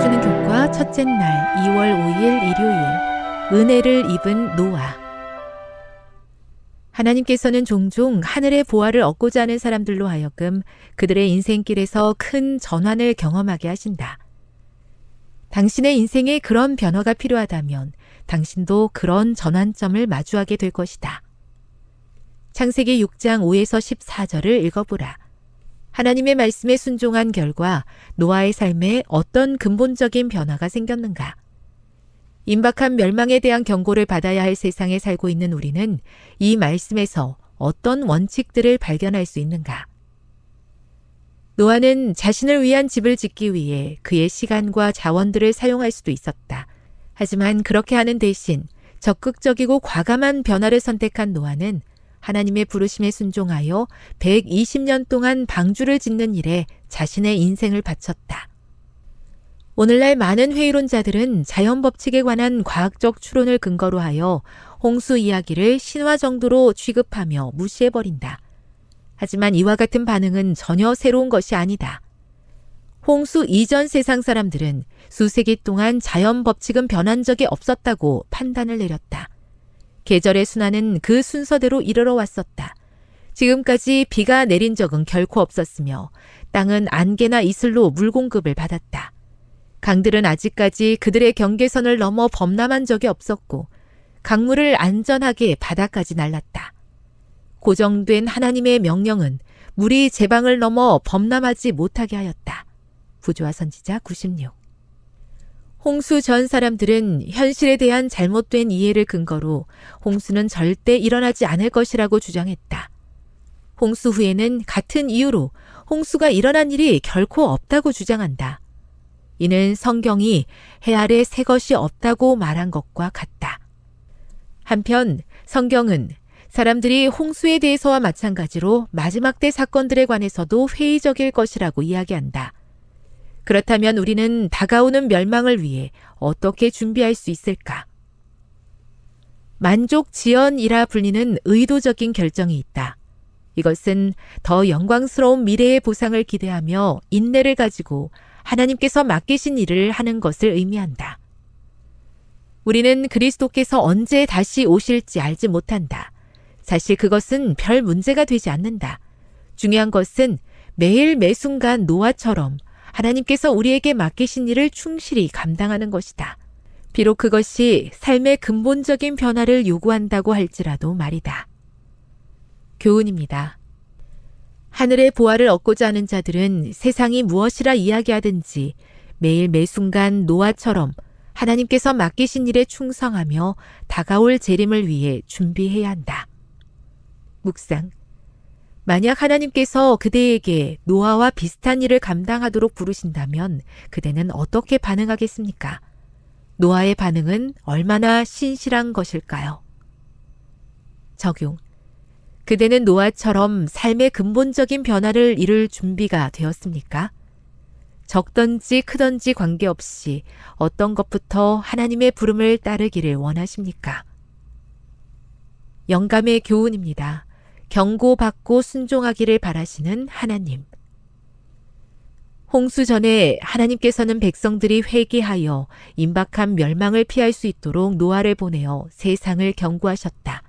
읽어주는 교과 첫째 날 2월 5일 일요일 은혜를 입은 노아 하나님께서는 종종 하늘의 보화를 얻고자 하는 사람들로 하여금 그들의 인생길에서 큰 전환을 경험하게 하신다. 당신의 인생에 그런 변화가 필요하다면 당신도 그런 전환점을 마주하게 될 것이다. 창세기 6장 5에서 14절을 읽어보라. 하나님의 말씀에 순종한 결과 노아의 삶에 어떤 근본적인 변화가 생겼는가? 임박한 멸망에 대한 경고를 받아야 할 세상에 살고 있는 우리는 이 말씀에서 어떤 원칙들을 발견할 수 있는가? 노아는 자신을 위한 집을 짓기 위해 그의 시간과 자원들을 사용할 수도 있었다. 하지만 그렇게 하는 대신 적극적이고 과감한 변화를 선택한 노아는 하나님의 부르심에 순종하여 120년 동안 방주를 짓는 일에 자신의 인생을 바쳤다. 오늘날 많은 회의론자들은 자연 법칙에 관한 과학적 추론을 근거로 하여 홍수 이야기를 신화 정도로 취급하며 무시해버린다. 하지만 이와 같은 반응은 전혀 새로운 것이 아니다. 홍수 이전 세상 사람들은 수세기 동안 자연 법칙은 변한 적이 없었다고 판단을 내렸다. 계절의 순환은 그 순서대로 이르러 왔었다. 지금까지 비가 내린 적은 결코 없었으며 땅은 안개나 이슬로 물 공급을 받았다. 강들은 아직까지 그들의 경계선을 넘어 범람한 적이 없었고 강물을 안전하게 바다까지 날랐다. 고정된 하나님의 명령은 물이 제방을 넘어 범람하지 못하게 하였다. 부조화 선지자 96 홍수 전 사람들은 현실에 대한 잘못된 이해를 근거로 홍수는 절대 일어나지 않을 것이라고 주장했다. 홍수 후에는 같은 이유로 홍수가 일어난 일이 결코 없다고 주장한다. 이는 성경이 해 아래 새 것이 없다고 말한 것과 같다. 한편 성경은 사람들이 홍수에 대해서와 마찬가지로 마지막 때 사건들에 관해서도 회의적일 것이라고 이야기한다. 그렇다면 우리는 다가오는 멸망을 위해 어떻게 준비할 수 있을까? 만족 지연이라 불리는 의도적인 결정이 있다. 이것은 더 영광스러운 미래의 보상을 기대하며 인내를 가지고 하나님께서 맡기신 일을 하는 것을 의미한다. 우리는 그리스도께서 언제 다시 오실지 알지 못한다. 사실 그것은 별 문제가 되지 않는다. 중요한 것은 매일 매순간 노아처럼 하나님께서 우리에게 맡기신 일을 충실히 감당하는 것이다. 비록 그것이 삶의 근본적인 변화를 요구한다고 할지라도 말이다. 교훈입니다. 하늘의 보화를 얻고자 하는 자들은 세상이 무엇이라 이야기하든지 매일 매순간 노아처럼 하나님께서 맡기신 일에 충성하며 다가올 재림을 위해 준비해야 한다. 묵상. 만약 하나님께서 그대에게 노아와 비슷한 일을 감당하도록 부르신다면 그대는 어떻게 반응하겠습니까? 노아의 반응은 얼마나 신실한 것일까요? 적용. 그대는 노아처럼 삶의 근본적인 변화를 이룰 준비가 되었습니까? 적던지 크던지 관계없이 어떤 것부터 하나님의 부름을 따르기를 원하십니까? 영감의 교훈입니다. 경고받고 순종하기를 바라시는 하나님. 홍수 전에 하나님께서는 백성들이 회개하여 임박한 멸망을 피할 수 있도록 노아를 보내어 세상을 경고하셨다.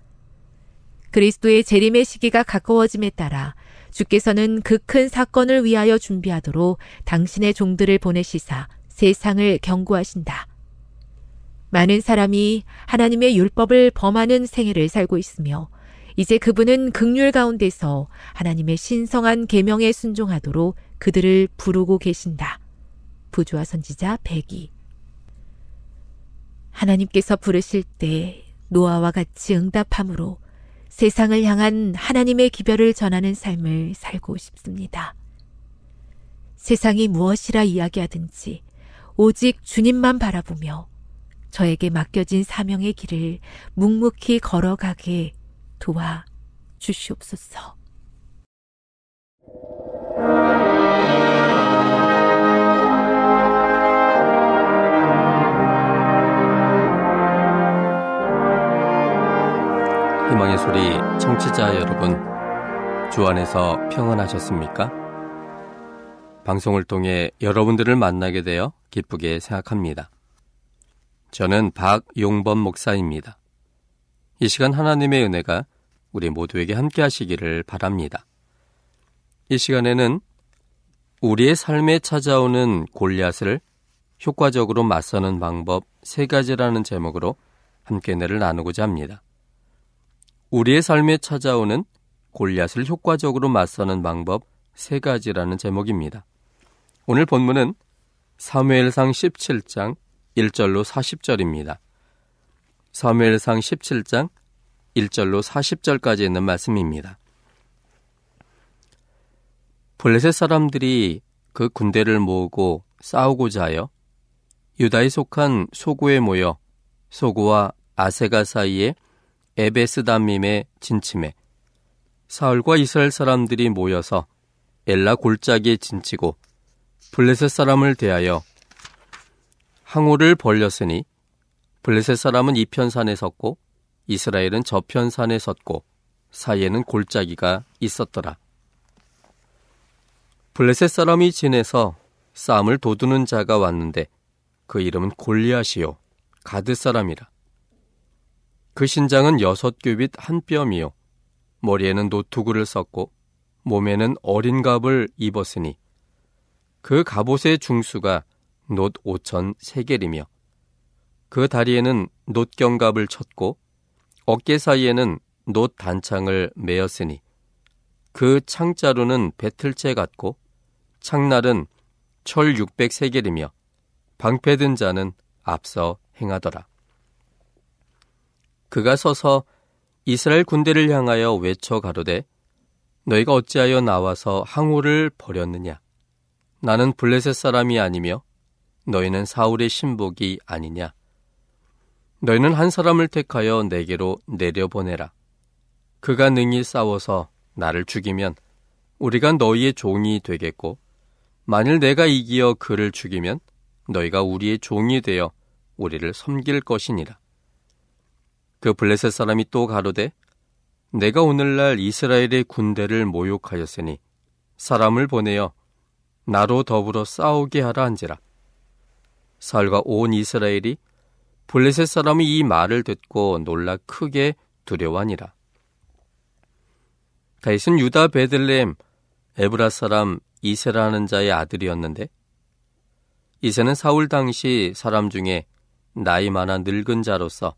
그리스도의 재림의 시기가 가까워짐에 따라 주께서는 그 큰 사건을 위하여 준비하도록 당신의 종들을 보내시사 세상을 경고하신다. 많은 사람이 하나님의 율법을 범하는 생애를 살고 있으며 이제 그분은 극률 가운데서 하나님의 신성한 계명에 순종하도록 그들을 부르고 계신다. 부조와 선지자 102 하나님께서 부르실 때 노아와 같이 응답함으로 세상을 향한 하나님의 기별을 전하는 삶을 살고 싶습니다. 세상이 무엇이라 이야기하든지 오직 주님만 바라보며 저에게 맡겨진 사명의 길을 묵묵히 걸어가게 도와 주시옵소서. 희망의 소리 청취자 여러분, 주 안에서 평안하셨습니까? 방송을 통해 여러분들을 만나게 되어 기쁘게 생각합니다. 저는 박용범 목사입니다. 이 시간 하나님의 은혜가 우리 모두에게 함께 하시기를 바랍니다. 이 시간에는 우리의 삶에 찾아오는 골리앗을 효과적으로 맞서는 방법 세 가지라는 제목으로 함께 내를 나누고자 합니다. 우리의 삶에 찾아오는 골리앗을 효과적으로 맞서는 방법 세 가지라는 제목입니다. 오늘 본문은 사무엘상 17장 1절로 40절입니다. 사무엘상 17장 1절로 40절까지 있는 말씀입니다. 블레셋 사람들이 그 군대를 모으고 싸우고자 하여 유다에 속한 소고에 모여 소고와 아세가 사이에 에베스담밈에 진침해 사울과 이스라엘 사람들이 모여서 엘라 골짜기에 진치고 블레셋 사람을 대하여 항우를 벌렸으니 블레셋 사람은 이편 산에 섰고 이스라엘은 저편 산에 섰고 사이에는 골짜기가 있었더라. 블레셋 사람이 진에서 싸움을 도두는 자가 왔는데 그 이름은 골리앗이요 가드 사람이라. 그 신장은 여섯 규빗 한 뼘이요. 머리에는 노투구를 썼고 몸에는 어린 갑을 입었으니 그 갑옷의 중수가 놋 오천 세겔이며 그 다리에는 놋경갑을 쳤고 어깨 사이에는 놋 단창을 메었으니 그 창자루는 배틀채 같고 창날은 철 육백 세겔이며 방패든 자는 앞서 행하더라. 그가 서서 이스라엘 군대를 향하여 외쳐 가로되 너희가 어찌하여 나와서 항우를 버렸느냐 나는 블레셋 사람이 아니며 너희는 사울의 신복이 아니냐 너희는 한 사람을 택하여 내게로 내려보내라 그가 능히 싸워서 나를 죽이면 우리가 너희의 종이 되겠고 만일 내가 이기어 그를 죽이면 너희가 우리의 종이 되어 우리를 섬길 것이니라 그 블레셋 사람이 또 가로되 내가 오늘날 이스라엘의 군대를 모욕하였으니 사람을 보내어 나로 더불어 싸우게 하라 한지라. 사울과 온 이스라엘이 블레셋 사람이 이 말을 듣고 놀라 크게 두려워하니라. 다윗은 유다 베들레헴 에브라 사람 이세라는 자의 아들이었는데 이세는 사울 당시 사람 중에 나이 많아 늙은 자로서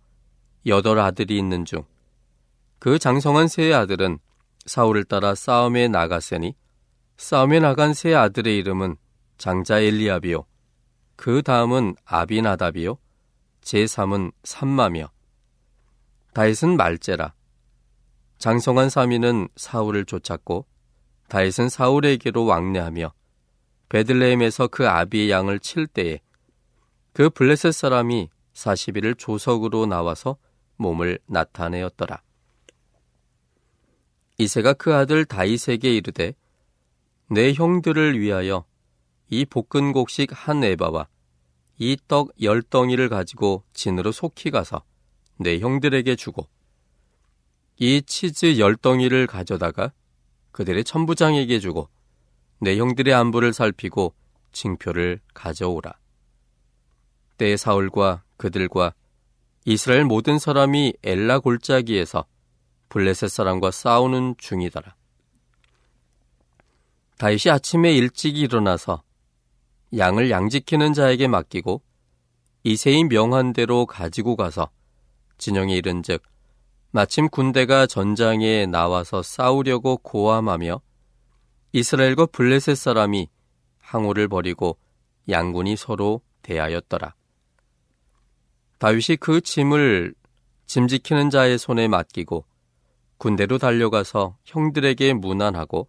여덟 아들이 있는 중 그 장성한 세 아들은 사울을 따라 싸움에 나갔으니 싸움에 나간 세 아들의 이름은 장자 엘리압이요 그 다음은 아비나답이요 제3은 삼마며 다윗은 말제라 장성한 사미는 사울을 쫓았고 다윗은 사울에게로 왕래하며 베들레헴에서 그 아비의 양을 칠 때에 그 블레셋 사람이 40일을 조석으로 나와서 몸을 나타내었더라. 이세가 그 아들 다윗에게 이르되 내 형들을 위하여 이 볶은 곡식 한 에바와 이 떡 열 덩이를 가지고 진으로 속히 가서 내 형들에게 주고 이 치즈 열 덩이를 가져다가 그들의 천부장에게 주고 내 형들의 안부를 살피고 징표를 가져오라. 때에 사울과 그들과 이스라엘 모든 사람이 엘라 골짜기에서 블레셋 사람과 싸우는 중이더라. 다윗이 아침에 일찍 일어나서 양을 양지키는 자에게 맡기고 이세인 명한 대로 가지고 가서 진영에 이른즉 마침 군대가 전장에 나와서 싸우려고 고함하며 이스라엘과 블레셋 사람이 항우를 벌이고 양군이 서로 대하였더라. 다윗이 그 짐을 짐 지키는 자의 손에 맡기고 군대로 달려가서 형들에게 문안하고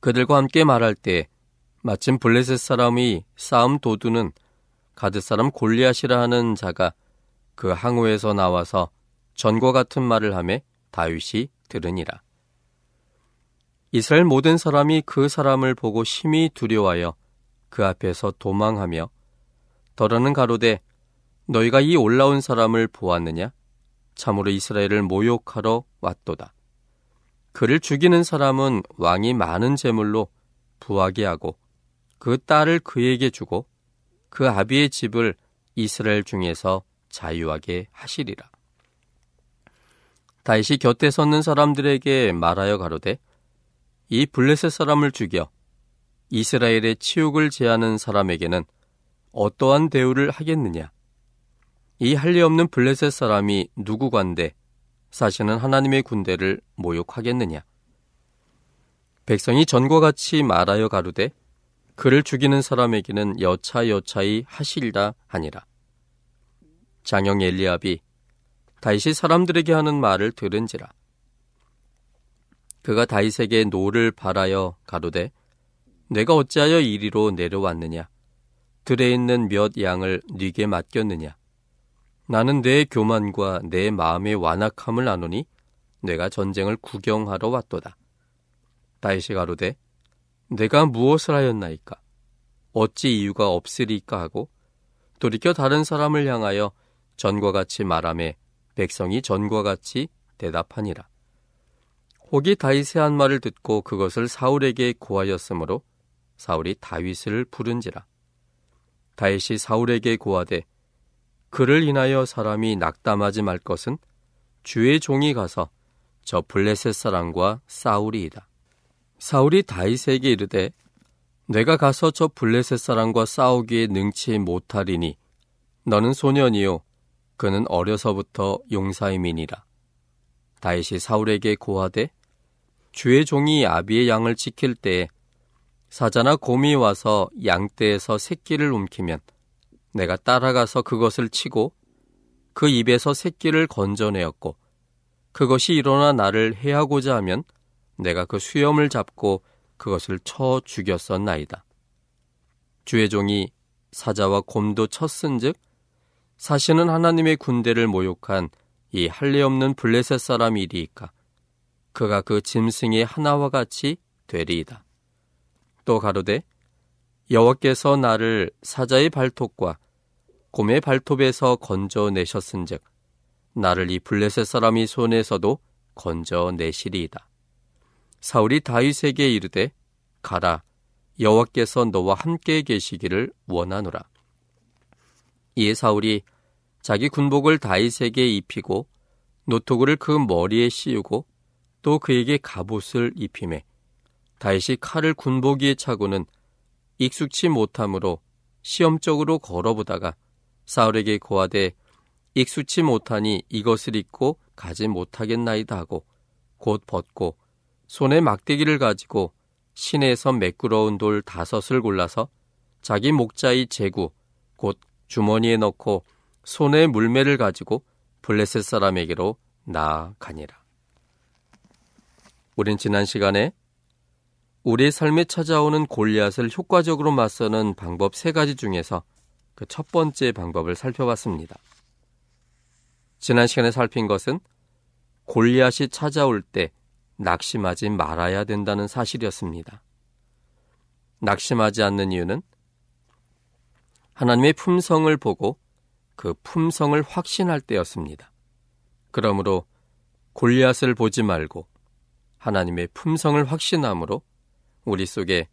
그들과 함께 말할 때 마침 블레셋 사람이 싸움 도두는 가드 사람 골리앗이라 하는 자가 그 항우에서 나와서 전과 같은 말을 하매 다윗이 들으니라. 이스라엘 모든 사람이 그 사람을 보고 심히 두려워하여 그 앞에서 도망하며 더러는 가로되 너희가 이 올라온 사람을 보았느냐? 참으로 이스라엘을 모욕하러 왔도다. 그를 죽이는 사람은 왕이 많은 재물로 부하게 하고 그 딸을 그에게 주고 그 아비의 집을 이스라엘 중에서 자유하게 하시리라. 다윗이 곁에 섰는 사람들에게 말하여 가로되 이 블레셋 사람을 죽여 이스라엘의 치욕을 제하는 사람에게는 어떠한 대우를 하겠느냐? 이 할례 없는 블레셋 사람이 누구관데 사시는 하나님의 군대를 모욕하겠느냐? 백성이 전과 같이 말하여 가로되 그를 죽이는 사람에게는 여차여차히 하시리라 하니라. 장형 엘리압이 다윗이 사람들에게 하는 말을 들은지라. 그가 다윗에게 노를 발하여 가로되 내가 어찌하여 이리로 내려왔느냐 들에 있는 몇 양을 네게 맡겼느냐 나는 내 교만과 내 마음의 완악함을 아노니 내가 전쟁을 구경하러 왔도다 다윗이 가로되 내가 무엇을 하였나이까 어찌 이유가 없으리까 하고 돌이켜 다른 사람을 향하여 전과 같이 말함에 백성이 전과 같이 대답하니라 혹이 다윗의 한 말을 듣고 그것을 사울에게 고하였으므로 사울이 다윗을 부른지라. 다윗이 사울에게 고하되 그를 인하여 사람이 낙담하지 말 것은 주의 종이 가서 저 블레셋 사람과 싸우리이다. 사울이 다윗에게 이르되 내가 가서 저 블레셋 사람과 싸우기에 능치 못하리니 너는 소년이요 그는 어려서부터 용사임이니라. 다윗이 사울에게 고하되 주의 종이 아비의 양을 지킬 때에 사자나 곰이 와서 양떼에서 새끼를 움키면 내가 따라가서 그것을 치고 그 입에서 새끼를 건져내었고 그것이 일어나 나를 해하고자 하면 내가 그 수염을 잡고 그것을 쳐 죽였었나이다. 주의 종이 사자와 곰도 쳤은즉 사실은 하나님의 군대를 모욕한 이 할례 없는 블레셋 사람이리이까 그가 그 짐승의 하나와 같이 되리이다. 또 가로되 여호와께서 나를 사자의 발톱과 곰의 발톱에서 건져내셨은즉 나를 이 블레셋 사람이 손에서도 건져내시리이다. 사울이 다윗에게 이르되 가라 여호와께서 너와 함께 계시기를 원하노라. 이에 사울이 자기 군복을 다윗에게 입히고 노토구를 그 머리에 씌우고 또 그에게 갑옷을 입힘에 다윗이 칼을 군복 위에 차고는 익숙치 못함으로 시험적으로 걸어보다가 사울에게 고하되 익수치 못하니 이것을 입고 가지 못하겠나이다 하고 곧 벗고 손에 막대기를 가지고 시내에서 매끄러운 돌 다섯을 골라서 자기 목자의 제구 곧 주머니에 넣고 손에 물매를 가지고 블레셋 사람에게로 나아가니라. 우린 지난 시간에 우리의 삶에 찾아오는 골리앗을 효과적으로 맞서는 방법 세 가지 중에서 그 첫 번째 방법을 살펴봤습니다. 지난 시간에 살핀 것은 골리앗이 찾아올 때 낙심하지 말아야 된다는 사실이었습니다. 낙심하지 않는 이유는 하나님의 품성을 보고 그 품성을 확신할 때였습니다. 그러므로 골리앗을 보지 말고 하나님의 품성을 확신함으로 우리 속에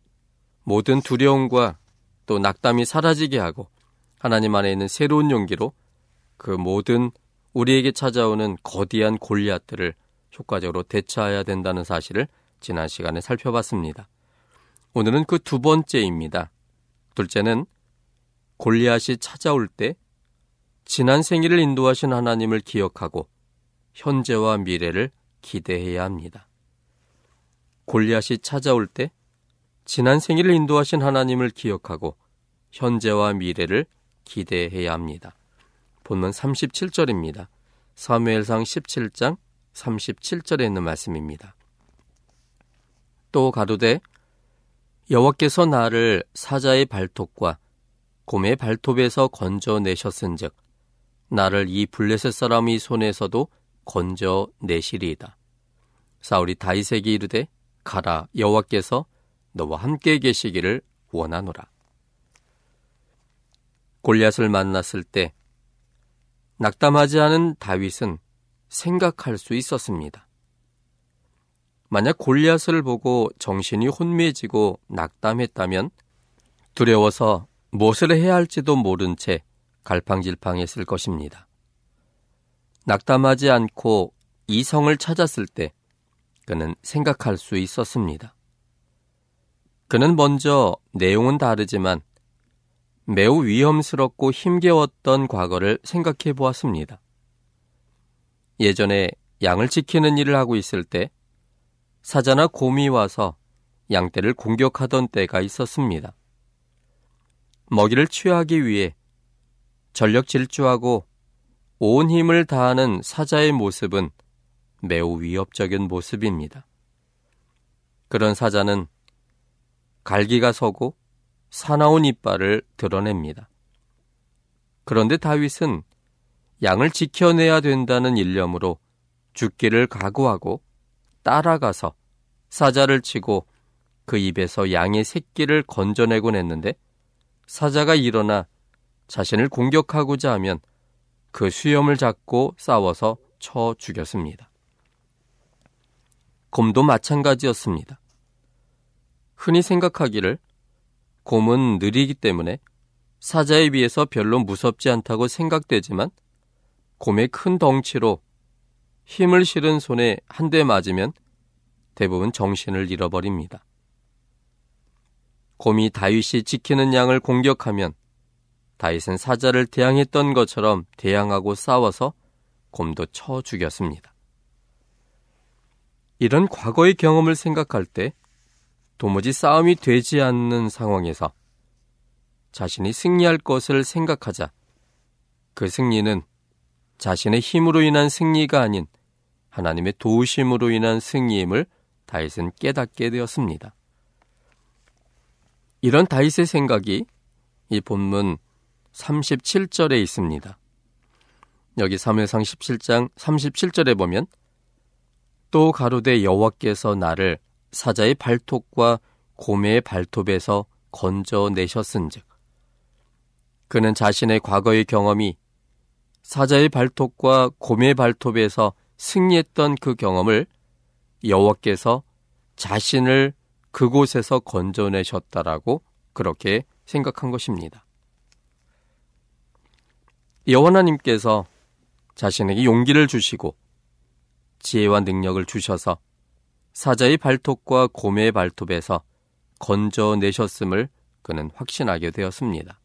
모든 두려움과 또 낙담이 사라지게 하고 하나님 안에 있는 새로운 용기로 그 모든 우리에게 찾아오는 거대한 골리앗들을 효과적으로 대처해야 된다는 사실을 지난 시간에 살펴봤습니다. 오늘은 그 두 번째입니다. 둘째는 골리앗이 찾아올 때 지난 생일을 인도하신 하나님을 기억하고 현재와 미래를 기대해야 합니다. 골리앗이 찾아올 때 지난 생일을 인도하신 하나님을 기억하고 현재와 미래를 기대해야 합니다. 본문 37절입니다. 사무엘상 17장 37절에 있는 말씀입니다. 또 가로되 여호와께서 나를 사자의 발톱과 곰의 발톱에서 건져내셨은즉 나를 이 블레셋 사람의 손에서도 건져내시리이다. 사울이 다윗에게 이르되 가라 여호와께서 너와 함께 계시기를 원하노라. 골리앗을 만났을 때 낙담하지 않은 다윗은 생각할 수 있었습니다. 만약 골리앗을 보고 정신이 혼미해지고 낙담했다면 두려워서 무엇을 해야 할지도 모른 채 갈팡질팡했을 것입니다. 낙담하지 않고 이성을 찾았을 때 그는 생각할 수 있었습니다. 그는 먼저 내용은 다르지만 매우 위험스럽고 힘겨웠던 과거를 생각해 보았습니다. 예전에 양을 지키는 일을 하고 있을 때 사자나 곰이 와서 양떼를 공격하던 때가 있었습니다. 먹이를 취하기 위해 전력 질주하고 온 힘을 다하는 사자의 모습은 매우 위협적인 모습입니다. 그런 사자는 갈기가 서고 사나운 이빨을 드러냅니다. 그런데 다윗은 양을 지켜내야 된다는 일념으로 죽기를 각오하고 따라가서 사자를 치고 그 입에서 양의 새끼를 건져내곤 했는데 사자가 일어나 자신을 공격하고자 하면 그 수염을 잡고 싸워서 쳐 죽였습니다. 곰도 마찬가지였습니다. 흔히 생각하기를 곰은 느리기 때문에 사자에 비해서 별로 무섭지 않다고 생각되지만 곰의 큰 덩치로 힘을 실은 손에 한 대 맞으면 대부분 정신을 잃어버립니다. 곰이 다윗이 지키는 양을 공격하면 다윗은 사자를 대항했던 것처럼 대항하고 싸워서 곰도 쳐 죽였습니다. 이런 과거의 경험을 생각할 때 도무지 싸움이 되지 않는 상황에서 자신이 승리할 것을 생각하자 그 승리는 자신의 힘으로 인한 승리가 아닌 하나님의 도우심으로 인한 승리임을 다윗은 깨닫게 되었습니다. 이런 다윗의 생각이 이 본문 37절에 있습니다. 여기 3회상 17장 37절에 보면 또 가로되 여호와께서 나를 사자의 발톱과 곰의 발톱에서 건져내셨은즉 그는 자신의 과거의 경험이 사자의 발톱과 곰의 발톱에서 승리했던 그 경험을 여호와께서 자신을 그곳에서 건져내셨다라고 그렇게 생각한 것입니다. 여호와님께서 자신에게 용기를 주시고 지혜와 능력을 주셔서 사자의 발톱과 곰의 발톱에서 건져내셨음을 그는 확신하게 되었습니다.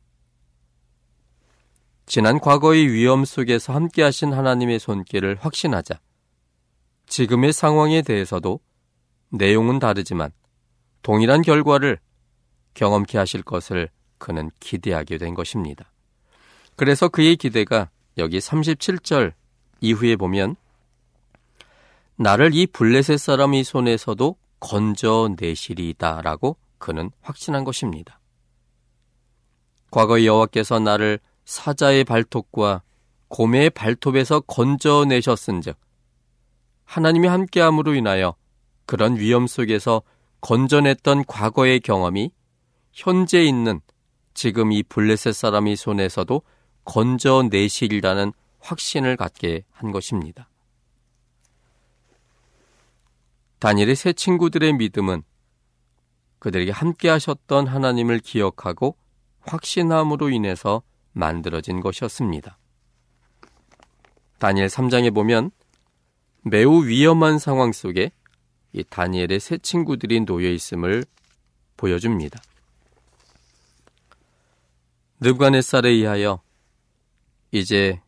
지난 과거의 위험 속에서 함께 하신 하나님의 손길을 확신하자 지금의 상황에 대해서도 내용은 다르지만 동일한 결과를 경험케 하실 것을 그는 기대하게 된 것입니다. 그래서 그의 기대가 여기 37절 이후에 보면 나를 이 블레셋 사람의 손에서도 건져내시리이다 라고 그는 확신한 것입니다. 과거 여호와께서 나를 사자의 발톱과 곰의 발톱에서 건져내셨은즉 하나님이 함께함으로 인하여 그런 위험 속에서 건져냈던 과거의 경험이 현재 있는 지금 이 블레셋 사람의 손에서도 건져내시리라는 확신을 갖게 한 것입니다. 다니엘의 새 친구들의 믿음은 그들에게 함께 하셨던 하나님을 기억하고 확신함으로 인해서 만들어진 것이었습니다. 다니엘 3장에 보면 매우 위험한 상황 속에 이 다니엘의 새 친구들이 놓여 있음을 보여줍니다. 느부갓네살에 의하여 이제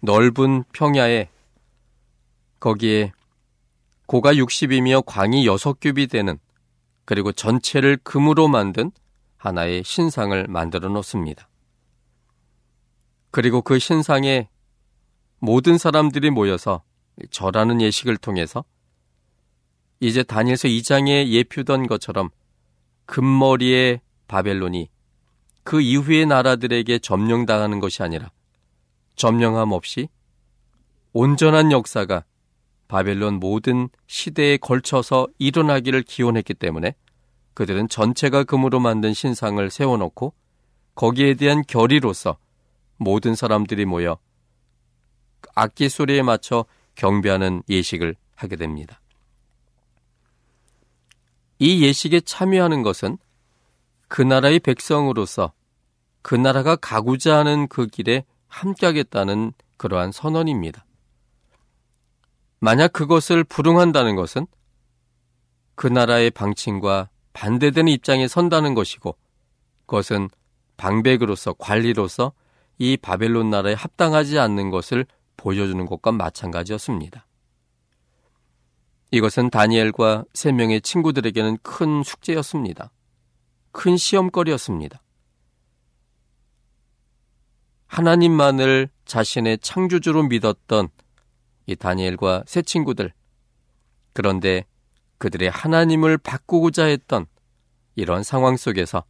넓은 평야에 거기에 고가 60이며 광이 6겹이 되는 그리고 전체를 금으로 만든 하나의 신상을 만들어 놓습니다. 그리고 그 신상에 모든 사람들이 모여서 절하는 예식을 통해서 이제 다니엘서 2장에 예표던 것처럼 금머리의 바벨론이 그 이후의 나라들에게 점령당하는 것이 아니라 점령함 없이 온전한 역사가 바벨론 모든 시대에 걸쳐서 일어나기를 기원했기 때문에 그들은 전체가 금으로 만든 신상을 세워놓고 거기에 대한 결의로서 모든 사람들이 모여 악기 소리에 맞춰 경배하는 예식을 하게 됩니다. 이 예식에 참여하는 것은 그 나라의 백성으로서 그 나라가 가고자 하는 그 길에 함께하겠다는 그러한 선언입니다. 만약 그것을 불응한다는 것은 그 나라의 방침과 반대되는 입장에 선다는 것이고 그것은 방백으로서 관리로서 이 바벨론 나라에 합당하지 않는 것을 보여주는 것과 마찬가지였습니다. 이것은 다니엘과 세 명의 친구들에게는 큰 숙제였습니다. 큰 시험거리였습니다. 하나님만을 자신의 창조주로 믿었던 이 다니엘과 세 친구들. 그런데 그들의 하나님을 바꾸고자 했던 이런 상황 속에서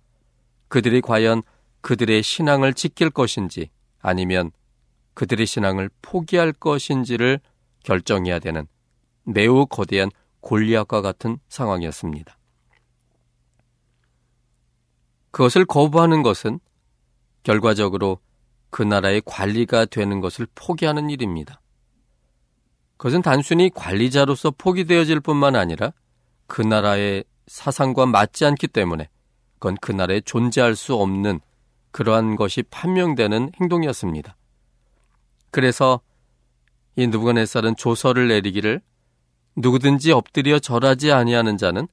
그들이 과연 그들의 신앙을 지킬 것인지 아니면 그들의 신앙을 포기할 것인지를 결정해야 되는 매우 거대한 골리앗과 같은 상황이었습니다. 그것을 거부하는 것은 결과적으로 그 나라의 관리가 되는 것을 포기하는 일입니다. 그것은 단순히 관리자로서 포기되어질 뿐만 아니라 그 나라의 사상과 맞지 않기 때문에 그건 그 나라에 존재할 수 없는 그러한 것이 판명되는 행동이었습니다. 그래서 이 누부갓네살은 조서를 내리기를 누구든지 엎드려 절하지 아니하는 자는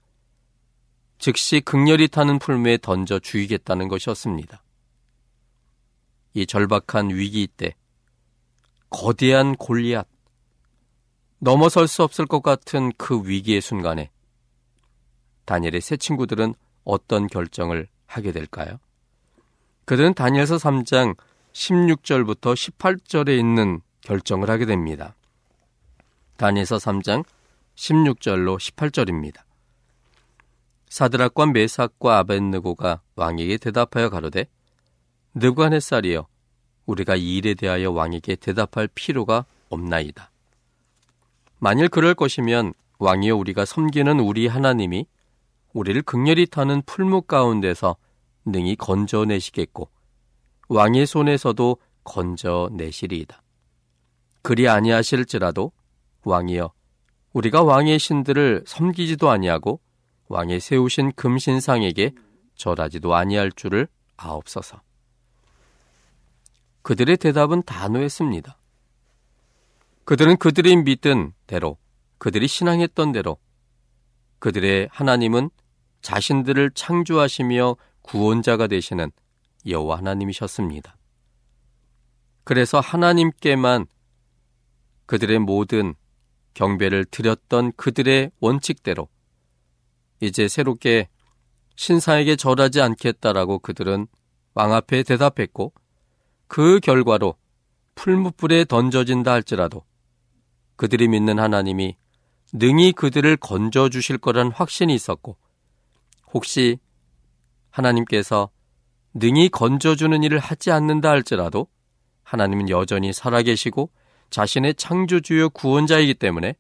즉시 극렬히 타는 풀무에 던져 죽이겠다는 것이었습니다. 이 절박한 위기 때 거대한 골리앗 넘어설 수 없을 것 같은 그 위기의 순간에 다니엘의 새 친구들은 어떤 결정을 하게 될까요? 그들은 다니엘서 3장 16절부터 18절에 있는 결정을 하게 됩니다. 다니엘서 3장 16절로 18절입니다. 사드락과 메삭과 아벤느고가 왕에게 대답하여 가로되 느부갓네살이여 우리가 이 일에 대하여 왕에게 대답할 필요가 없나이다. 만일 그럴 것이면 왕이여 우리가 섬기는 우리 하나님이 우리를 극렬히 타는 풀무 가운데서 능히 건져내시겠고 왕의 손에서도 건져내시리이다. 그리 아니하실지라도 왕이여 우리가 왕의 신들을 섬기지도 아니하고 왕의 세우신 금신상에게 절하지도 아니할 줄을 아옵소서. 그들의 대답은 단호했습니다. 그들은 그들이 믿은 대로, 그들이 신앙했던 대로, 그들의 하나님은 자신들을 창조하시며 구원자가 되시는 여호와 하나님이셨습니다. 그래서 하나님께만 그들의 모든 경배를 드렸던 그들의 원칙대로 이제 새롭게 신사에게 절하지 않겠다라고 그들은 왕 앞에 대답했고 그 결과로 풀무불에 던져진다 할지라도 그들이 믿는 하나님이 능히 그들을 건져 주실 거란 확신이 있었고 혹시 하나님께서 능히 건져주는 일을 하지 않는다 할지라도 하나님은 여전히 살아계시고 자신의 창조주요 구원자이기 때문에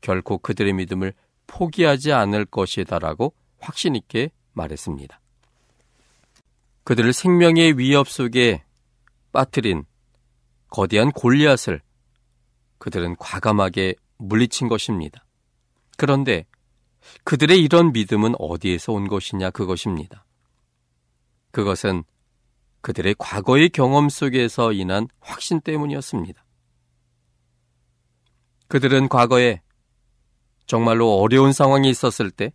결코 그들의 믿음을 포기하지 않을 것이다라고 확신있게 말했습니다. 그들을 생명의 위협 속에 빠뜨린 거대한 골리앗을 그들은 과감하게 물리친 것입니다. 그런데 그들의 이런 믿음은 어디에서 온 것이냐 그것입니다. 그것은 그들의 과거의 경험 속에서 인한 확신 때문이었습니다. 그들은 과거에 정말로 어려운 상황이 있었을 때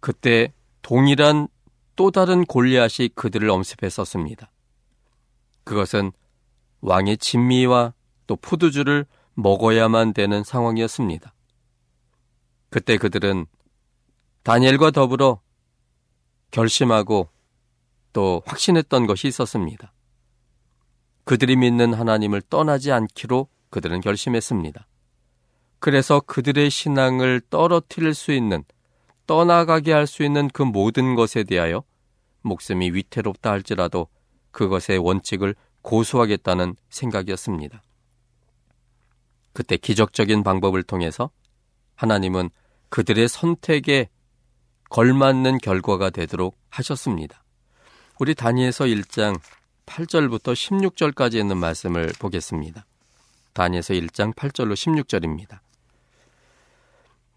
그때 동일한 또 다른 골리앗이 그들을 엄습했었습니다. 그것은 왕의 진미와 또 포도주를 먹어야만 되는 상황이었습니다. 그때 그들은 다니엘과 더불어 결심하고 또 확신했던 것이 있었습니다. 그들이 믿는 하나님을 떠나지 않기로 그들은 결심했습니다. 그래서 그들의 신앙을 떨어뜨릴 수 있는, 떠나가게 할 수 있는 그 모든 것에 대하여 목숨이 위태롭다 할지라도 그것의 원칙을 고수하겠다는 생각이었습니다. 그때 기적적인 방법을 통해서 하나님은 그들의 선택에 걸맞는 결과가 되도록 하셨습니다. 우리 다니에서 1장 8절부터 16절까지 있는 말씀을 보겠습니다. 다니에서 1장 8절로 16절입니다.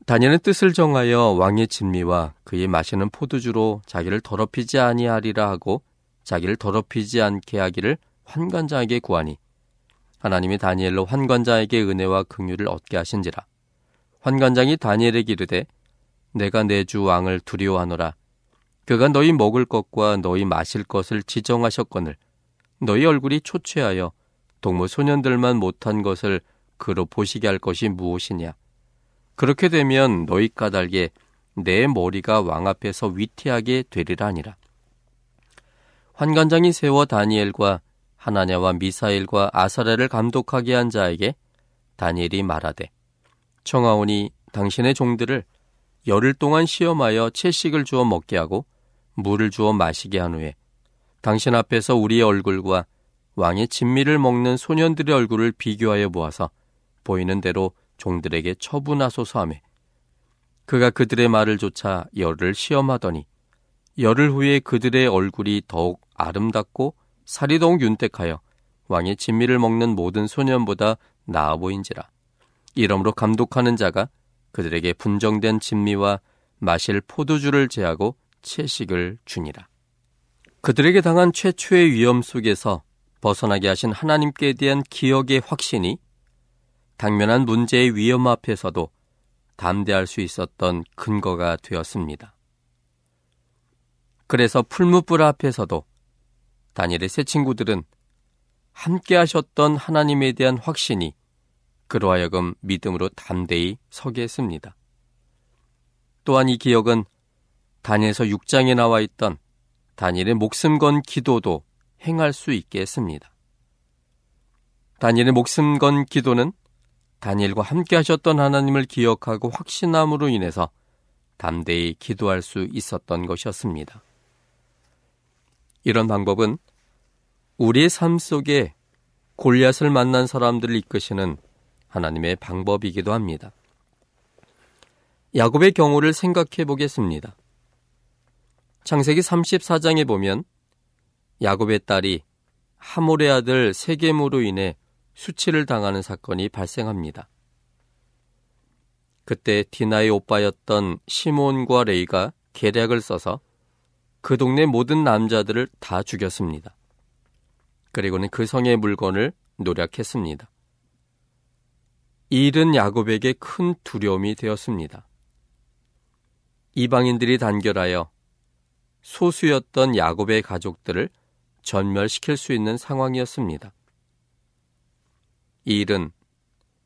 다니엘은 뜻을 정하여 왕의 진미와 그의 마시는 포도주로 자기를 더럽히지 아니하리라 하고 자기를 더럽히지 않게 하기를 환관자에게 구하니 하나님이 다니엘로 환관자에게 은혜와 긍휼을 얻게 하신지라 환관장이 다니엘에게 이르되 내가 내 주 왕을 두려워하노라 그가 너희 먹을 것과 너희 마실 것을 지정하셨거늘 너희 얼굴이 초췌하여 동무 소년들만 못한 것을 그로 보시게 할 것이 무엇이냐? 그렇게 되면 너희 까닭에 내 머리가 왕 앞에서 위태하게 되리라 하니라. 환관장이 세워 다니엘과 하나냐와 미사일과 아사레를 감독하게 한 자에게 다니엘이 말하되 청하오니 당신의 종들을 열흘 동안 시험하여 채식을 주어 먹게 하고 물을 주어 마시게 한 후에 당신 앞에서 우리의 얼굴과 왕의 진미를 먹는 소년들의 얼굴을 비교하여 보아서 보이는 대로 종들에게 처분하소서 하매 그가 그들의 말을 조차 열을 시험하더니 열흘 후에 그들의 얼굴이 더욱 아름답고 더욱 윤택하여 왕의 진미를 먹는 모든 소년보다 나아 보인지라. 이러므로 감독하는 자가 그들에게 분정된 진미와 마실 포도주를 제하고 채식을 주니라. 그들에게 당한 최초의 위험 속에서 벗어나게 하신 하나님께 대한 기억의 확신이 당면한 문제의 위험 앞에서도 담대할 수 있었던 근거가 되었습니다. 그래서 풀무불 앞에서도 다니엘의 세 친구들은 함께 하셨던 하나님에 대한 확신이 그로 하여금 믿음으로 담대히 서게 했습니다. 또한 이 기억은 다니엘서 6장에 나와 있던 다니엘의 목숨 건 기도도 행할 수 있게 했습니다. 다니엘의 목숨 건 기도는 다니엘과 함께 하셨던 하나님을 기억하고 확신함으로 인해서 담대히 기도할 수 있었던 것이었습니다. 이런 방법은 우리의 삶 속에 골리앗을 만난 사람들을 이끄시는 하나님의 방법이기도 합니다. 야곱의 경우를 생각해 보겠습니다. 창세기 34장에 보면 야곱의 딸이 하몰의 아들 세겜으로 인해 수치를 당하는 사건이 발생합니다. 그때 디나의 오빠였던 시몬과 레이가 계략을 써서 그 동네 모든 남자들을 다 죽였습니다. 그리고는 그 성의 물건을 노력했습니다. 이 일은 야곱에게 큰 두려움이 되었습니다. 이방인들이 단결하여 소수였던 야곱의 가족들을 전멸시킬 수 있는 상황이었습니다. 이 일은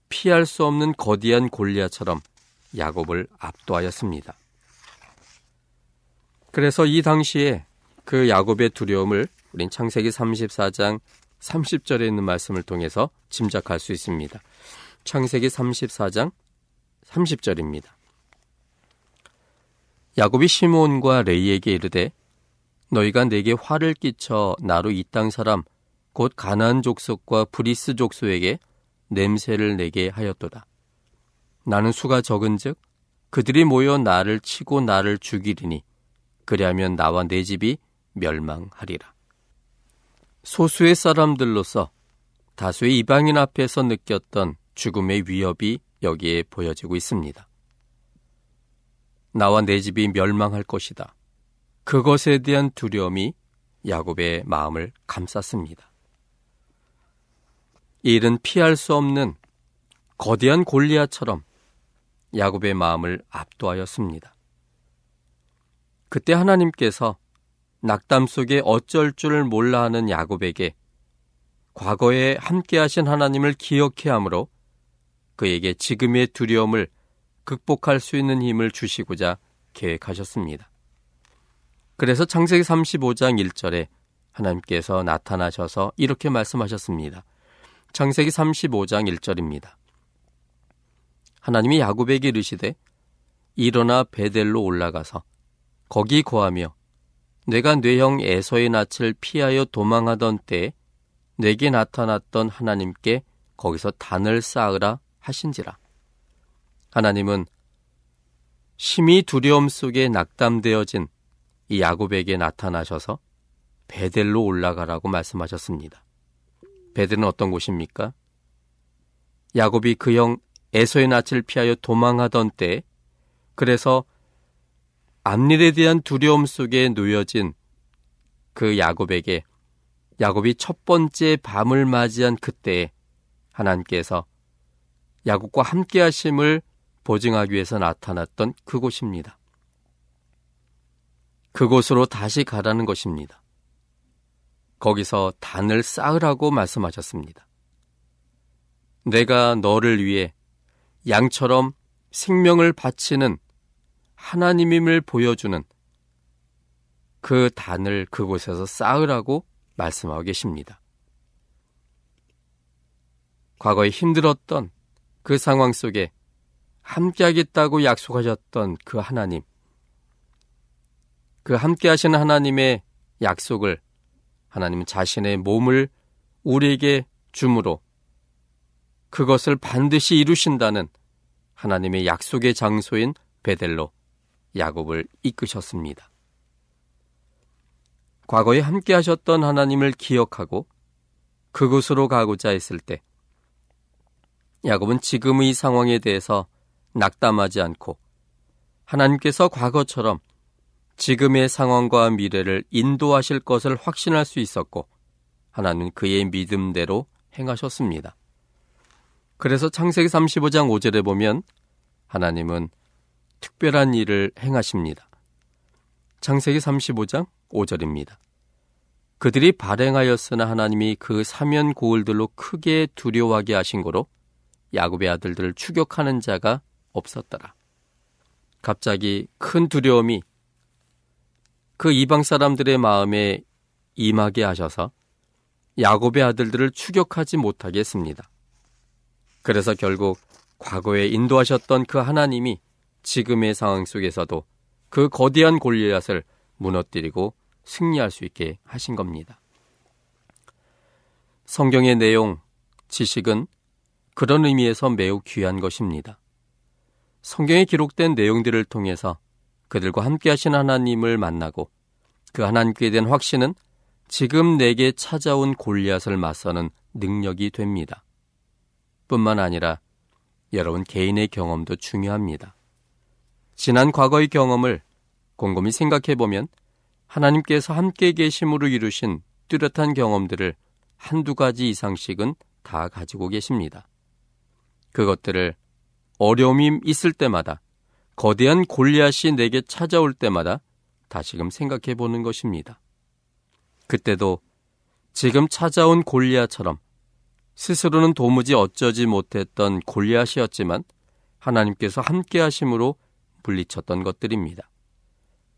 피할 수 없는 거대한 골리앗처럼 야곱을 압도하였습니다. 그래서 이 당시에 그 야곱의 두려움을 우린 창세기 34장 30절에 있는 말씀을 통해서 짐작할 수 있습니다. 창세기 34장 30절입니다. 야곱이 시몬과 레이에게 이르되 너희가 내게 화를 끼쳐 나로 이 땅 사람 곧 가나안 족속과 브리스 족속에게 냄새를 내게 하였도다. 나는 수가 적은즉 그들이 모여 나를 치고 나를 죽이리니 그리하면 나와 내 집이 멸망하리라. 소수의 사람들로서 다수의 이방인 앞에서 느꼈던 죽음의 위협이 여기에 보여지고 있습니다. 나와 내 집이 멸망할 것이다. 그것에 대한 두려움이 야곱의 마음을 감쌌습니다. 이 일은 피할 수 없는 거대한 골리앗처럼 야곱의 마음을 압도하였습니다. 그때 하나님께서 낙담 속에 어쩔 줄을 몰라 하는 야곱에게 과거에 함께 하신 하나님을 기억해 함으로 그에게 지금의 두려움을 극복할 수 있는 힘을 주시고자 계획하셨습니다. 그래서 창세기 35장 1절에 하나님께서 나타나셔서 이렇게 말씀하셨습니다. 창세기 35장 1절입니다. 하나님이 야곱에게 이르시되 일어나 베델로 올라가서 거기 거하며 내가 뇌형 에서의 낯을 피하여 도망하던 때에 내게 나타났던 하나님께 거기서 단을 쌓으라 하신지라. 하나님은 심히 두려움 속에 낙담되어진 이 야곱에게 나타나셔서 베델로 올라가라고 말씀하셨습니다. 베델은 어떤 곳입니까? 야곱이 그 형 에서의 낯을 피하여 도망하던 때 그래서 앞일에 대한 두려움 속에 놓여진 그 야곱에게 야곱이 첫 번째 밤을 맞이한 그때에 하나님께서 야곱과 함께 하심을 보증하기 위해서 나타났던 그곳입니다. 그곳으로 다시 가라는 것입니다. 거기서 단을 쌓으라고 말씀하셨습니다. 내가 너를 위해 양처럼 생명을 바치는 하나님임을 보여주는 그 단을 그곳에서 쌓으라고 말씀하고 계십니다. 과거에 힘들었던 그 상황 속에 함께하겠다고 약속하셨던 그 하나님, 그 함께하시는 하나님의 약속을 하나님 자신의 몸을 우리에게 주므로 그것을 반드시 이루신다는 하나님의 약속의 장소인 베델로 야곱을 이끄셨습니다. 과거에 함께 하셨던 하나님을 기억하고 그곳으로 가고자 했을 때 야곱은 지금의 상황에 대해서 낙담하지 않고 하나님께서 과거처럼 지금의 상황과 미래를 인도하실 것을 확신할 수 있었고 하나님은 그의 믿음대로 행하셨습니다. 그래서 창세기 35장 5절에 보면 하나님은 특별한 일을 행하십니다. 창세기 35장 5절입니다. 그들이 발행하였으나 하나님이 그 사면 고을들로 크게 두려워하게 하신 거로 야곱의 아들들을 추격하는 자가 없었더라. 갑자기 큰 두려움이 그 이방 사람들의 마음에 임하게 하셔서 야곱의 아들들을 추격하지 못하게 했습니다. 그래서 결국 과거에 인도하셨던 그 하나님이 지금의 상황 속에서도 그 거대한 골리앗을 무너뜨리고 승리할 수 있게 하신 겁니다. 성경의 내용, 지식은 그런 의미에서 매우 귀한 것입니다. 성경에 기록된 내용들을 통해서 그들과 함께 하신 하나님을 만나고 그 하나님께 대한 확신은 지금 내게 찾아온 골리앗을 맞서는 능력이 됩니다. 뿐만 아니라 여러분 개인의 경험도 중요합니다. 지난 과거의 경험을 곰곰이 생각해 보면 하나님께서 함께 계심으로 이루신 뚜렷한 경험들을 한두 가지 이상씩은 다 가지고 계십니다. 그것들을 어려움이 있을 때마다 거대한 골리앗이 내게 찾아올 때마다 다시금 생각해 보는 것입니다. 그때도 지금 찾아온 골리앗처럼 스스로는 도무지 어쩌지 못했던 골리앗이었지만 하나님께서 함께 하심으로 물리쳤던 것들입니다.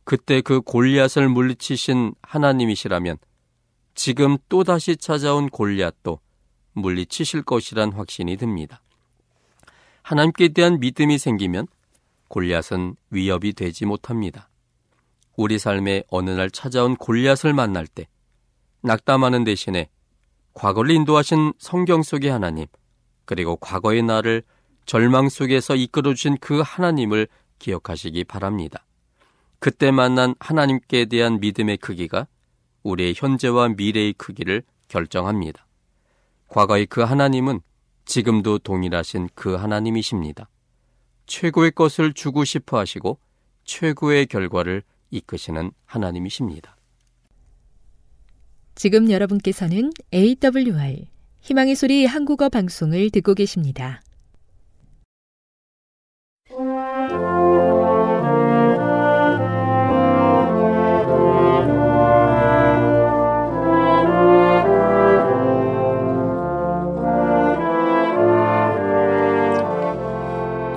그때 그 골리앗을 물리치신 하나님이시라면 지금 또다시 찾아온 골리앗도 물리치실 것이란 확신이 듭니다. 하나님께 대한 믿음이 생기면 골리앗은 위협이 되지 못합니다. 우리 삶에 어느 날 찾아온 골리앗을 만날 때 낙담하는 대신에 과거를 인도하신 성경 속의 하나님, 그리고 과거의 나를 절망 속에서 이끌어 주신 그 하나님을 기억하시기 바랍니다. 그때 만난 하나님께 대한 믿음의 크기가 우리의 현재와 미래의 크기를 결정합니다. 과거의 그 하나님은 지금도 동일하신 그 하나님이십니다. 최고의 것을 주고 싶어 하시고 최고의 결과를 이끄시는 하나님이십니다. 지금 여러분께서는 AWR 희망의 소리 한국어 방송을 듣고 계십니다.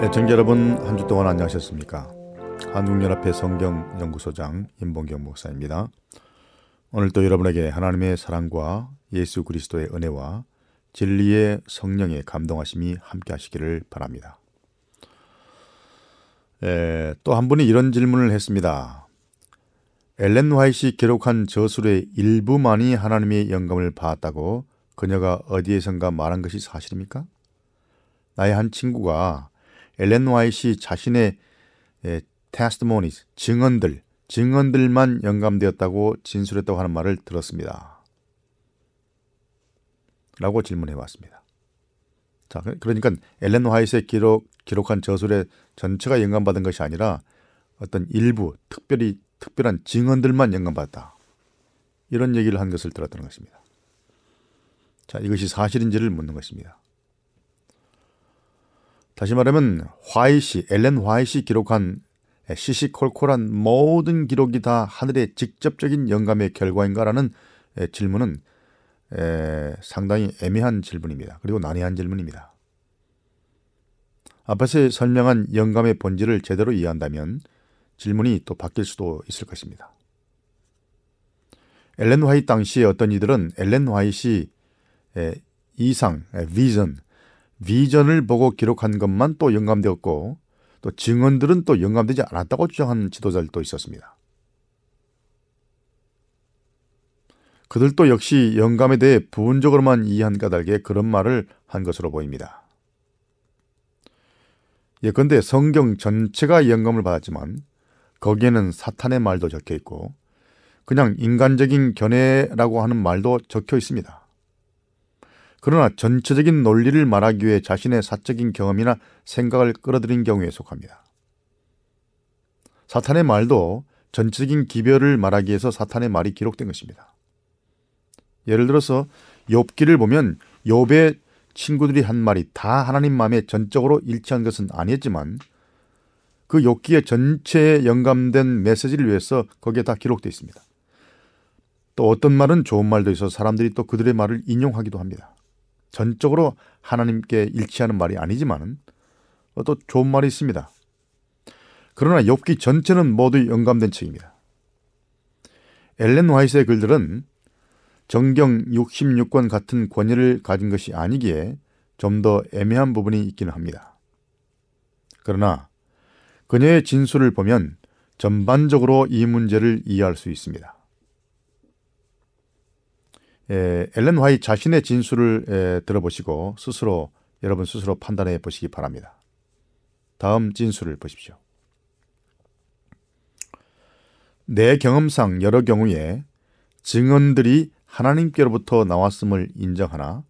애청자 여러분 한 주 동안 안녕하셨습니까? 한국연합회 성경연구소장 임봉경 목사입니다. 오늘도 여러분에게 하나님의 사랑과 예수 그리스도의 은혜와 진리의 성령의 감동하심이 함께 하시기를 바랍니다. 또 한 분이 이런 질문을 했습니다. 엘렌 화이시 기록한 저술의 일부만이 하나님의 영감을 받았다고 그녀가 어디에선가 말한 것이 사실입니까? 나의 한 친구가 엘렌 화이시 자신의 테스트모니스, 증언들, 증언들만 영감되었다고 진술했다고 하는 말을 들었습니다. 라고 질문해 왔습니다. 자, 그, 그러니까 엘렌 화이트의 기록, 기록한 저술의 전체가 영감받은 것이 아니라 어떤 일부, 특별히, 특별한 증언들만 영감받았다. 이런 얘기를 한 것을 들었다는 것입니다. 자, 이것이 사실인지를 묻는 것입니다. 다시 말하면 화이시, 엘렌 화이시 기록한 시시콜콜한 모든 기록이 다 하늘의 직접적인 영감의 결과인가라는 질문은 상당히 애매한 질문입니다. 그리고 난해한 질문입니다. 앞에서 설명한 영감의 본질을 제대로 이해한다면 질문이 또 바뀔 수도 있을 것입니다. 엘렌 화이트 당시에 어떤 이들은 엘렌 화이트 이상, 비전, 비전을 보고 기록한 것만 또 영감되었고 또 증언들은 또 영감되지 않았다고 주장하는 지도자들도 있었습니다. 그들도 역시 영감에 대해 부분적으로만 이해한 까닭에 그런 말을 한 것으로 보입니다. 예컨대 성경 전체가 영감을 받았지만 거기에는 사탄의 말도 적혀 있고 그냥 인간적인 견해라고 하는 말도 적혀 있습니다. 그러나 전체적인 논리를 말하기 위해 자신의 사적인 경험이나 생각을 끌어들인 경우에 속합니다. 사탄의 말도 전체적인 기별을 말하기 위해서 사탄의 말이 기록된 것입니다. 예를 들어서 욥기를 보면 욥의 친구들이 한 말이 다 하나님 마음에 전적으로 일치한 것은 아니었지만 그 욥기의 전체에 영감된 메시지를 위해서 거기에 다 기록되어 있습니다. 또 어떤 말은 좋은 말도 있어서 사람들이 또 그들의 말을 인용하기도 합니다. 전적으로 하나님께 일치하는 말이 아니지만 또 좋은 말이 있습니다. 그러나 욥기 전체는 모두 영감된 책입니다. 엘렌 화이트의 글들은 정경 66권 같은 권위를 가진 것이 아니기에 좀 더 애매한 부분이 있기는 합니다. 그러나 그녀의 진술을 보면 전반적으로 이 문제를 이해할 수 있습니다. 에, 엘렌 화이 자신의 진술을 에, 들어보시고 스스로 여러분 스스로 판단해 보시기 바랍니다. 다음 진술을 보십시오. 내 경험상 여러 경우에 증언들이 하나님께로부터 나왔음을 인정하나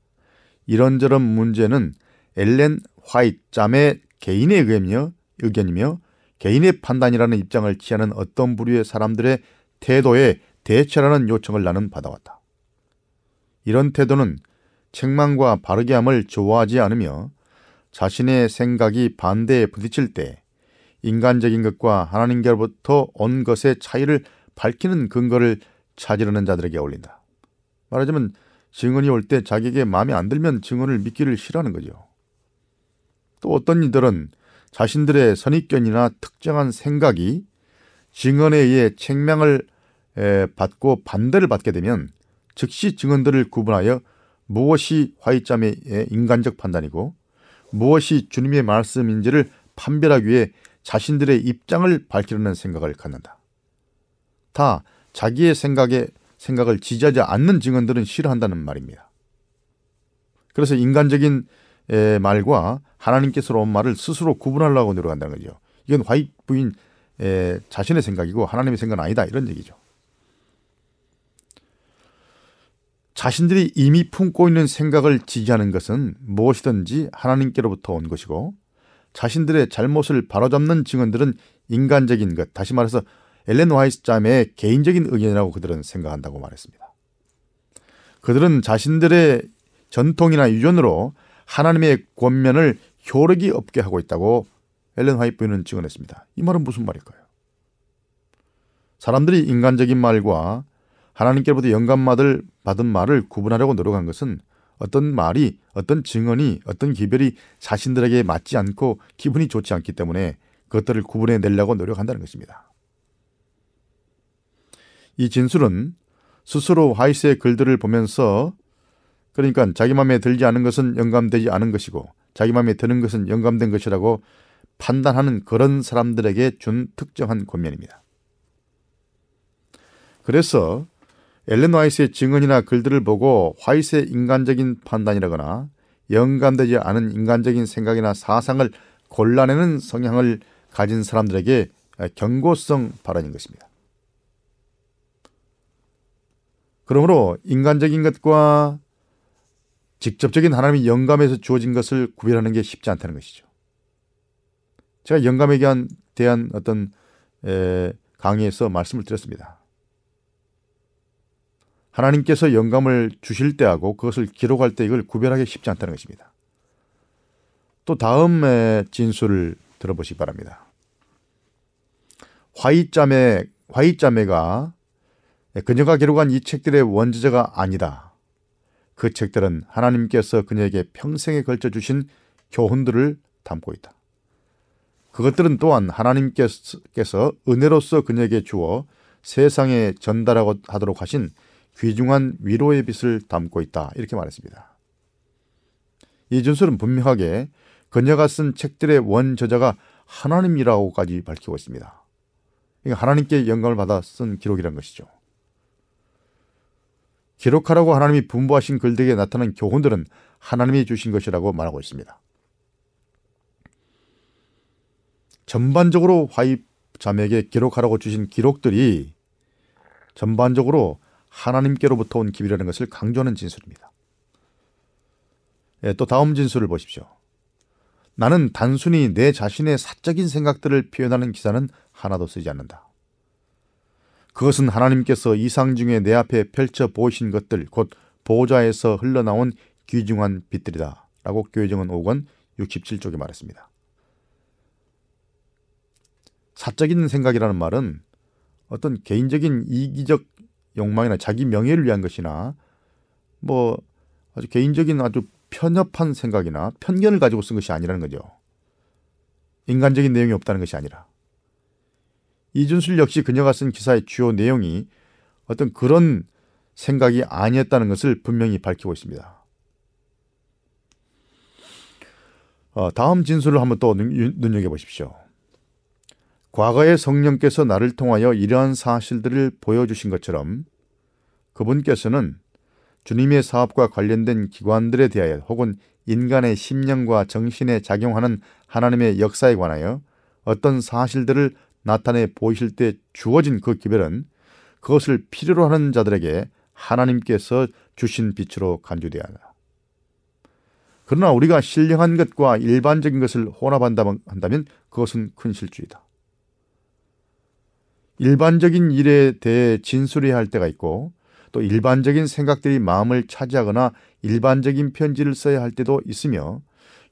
이런저런 문제는 엘렌 화이트 짬의 개인의 의견이며, 의견이며 개인의 판단이라는 입장을 취하는 어떤 부류의 사람들의 태도에 대처라는 요청을 나는 받아왔다. 이런 태도는 책망과 바르게 함을 좋아하지 않으며 자신의 생각이 반대에 부딪힐 때 인간적인 것과 하나님께로부터 온 것의 차이를 밝히는 근거를 찾으려는 자들에게 어울린다. 말하자면 증언이 올 때 자기에게 마음에 안 들면 증언을 믿기를 싫어하는 거죠. 또 어떤 이들은 자신들의 선입견이나 특정한 생각이 증언에 의해 책명을 받고 반대를 받게 되면 즉시 증언들을 구분하여 무엇이 화이점의 인간적 판단이고 무엇이 주님의 말씀인지를 판별하기 위해 자신들의 입장을 밝히려는 생각을 갖는다. 다 자기의 생각에 생각을 지지하지 않는 증언들은 싫어한다는 말입니다. 그래서 인간적인 말과 하나님께서 온 말을 스스로 구분하려고 노력한다는 거죠. 이건 화이 부인 자신의 생각이고 하나님의 생각은 아니다 이런 얘기죠. 자신들이 이미 품고 있는 생각을 지지하는 것은 무엇이든지 하나님께로부터 온 것이고 자신들의 잘못을 바로잡는 증언들은 인간적인 것, 다시 말해서 엘렌 와이스 자매의 개인적인 의견이라고 그들은 생각한다고 말했습니다. 그들은 자신들의 전통이나 유전으로 하나님의 권면을 효력이 없게 하고 있다고 엘렌 부인은 증언했습니다. 이 말은 무슨 말일까요? 사람들이 인간적인 말과 하나님께로부터 영감mad을 받은 말을 구분하려고 노력한 것은 어떤 말이 어떤 증언이 어떤 기별이 자신들에게 맞지 않고 기분이 좋지 않기 때문에 그것들을 구분해 내려고 노력한다는 것입니다. 이 진술은 스스로 하이스의 글들을 보면서 그러니까 자기 마음에 들지 않은 것은 영감되지 않은 것이고 자기 마음에 드는 것은 영감된 것이라고 판단하는 그런 사람들에게 준 특정한 권면입니다. 그래서 엘렌 화이스의 증언이나 글들을 보고 화이스의 인간적인 판단이라거나 영감되지 않은 인간적인 생각이나 사상을 골라내는 성향을 가진 사람들에게 경고성 발언인 것입니다. 그러므로 인간적인 것과 직접적인 하나님의 영감에서 주어진 것을 구별하는 게 쉽지 않다는 것이죠. 제가 영감에 대한, 어떤 에, 강의에서 말씀을 드렸습니다. 하나님께서 영감을 주실 때하고 그것을 기록할 때 이걸 구별하기 쉽지 않다는 것입니다. 또 다음의 진술을 들어보시기 바랍니다. 화이자매, 화이자매가 그녀가 기록한 이 책들의 원저자가 아니다. 그 책들은 하나님께서 그녀에게 평생에 걸쳐 주신 교훈들을 담고 있다. 그것들은 또한 하나님께서 은혜로서 그녀에게 주어 세상에 전달하도록 하신 귀중한 위로의 빛을 담고 있다. 이렇게 말했습니다. 이준술은 분명하게 그녀가 쓴 책들의 원 저자가 하나님이라고까지 밝히고 있습니다. 하나님께 영감을 받아 쓴 기록이란 것이죠. 기록하라고 하나님이 분부하신 글들에게 나타난 교훈들은 하나님이 주신 것이라고 말하고 있습니다. 전반적으로 화입 자매에게 기록하라고 주신 기록들이 전반적으로 하나님께로부터 온 기비라는 것을 강조하는 진술입니다. 예, 또 다음 진술을 보십시오. 나는 단순히 내 자신의 사적인 생각들을 표현하는 기사는 하나도 쓰지 않는다. 그것은 하나님께서 이상 중에 내 앞에 펼쳐 보이신 것들, 곧 보좌에서 흘러나온 귀중한 빛들이다. 라고 교회정은 5권 67쪽에 말했습니다. 사적인 생각이라는 말은 어떤 개인적인 이기적 욕망이나 자기 명예를 위한 것이나 뭐 아주 개인적인 아주 편협한 생각이나 편견을 가지고 쓴 것이 아니라는 거죠. 인간적인 내용이 없다는 것이 아니라 이준술 역시 그녀가 쓴 기사의 주요 내용이 어떤 그런 생각이 아니었다는 것을 분명히 밝히고 있습니다. 어, 다음 진술을 한번 또 눈여겨보십시오. 과거의 성령께서 나를 통하여 이러한 사실들을 보여주신 것처럼 그분께서는 주님의 사업과 관련된 기관들에 대하여 혹은 인간의 심령과 정신에 작용하는 하나님의 역사에 관하여 어떤 사실들을 나타내 보이실 때 주어진 그 기별은 그것을 필요로 하는 자들에게 하나님께서 주신 빛으로 간주되어야 한다. 그러나 우리가 신령한 것과 일반적인 것을 혼합한다면 그것은 큰 실주이다. 일반적인 일에 대해 진술해야 할 때가 있고 또 일반적인 생각들이 마음을 차지하거나 일반적인 편지를 써야 할 때도 있으며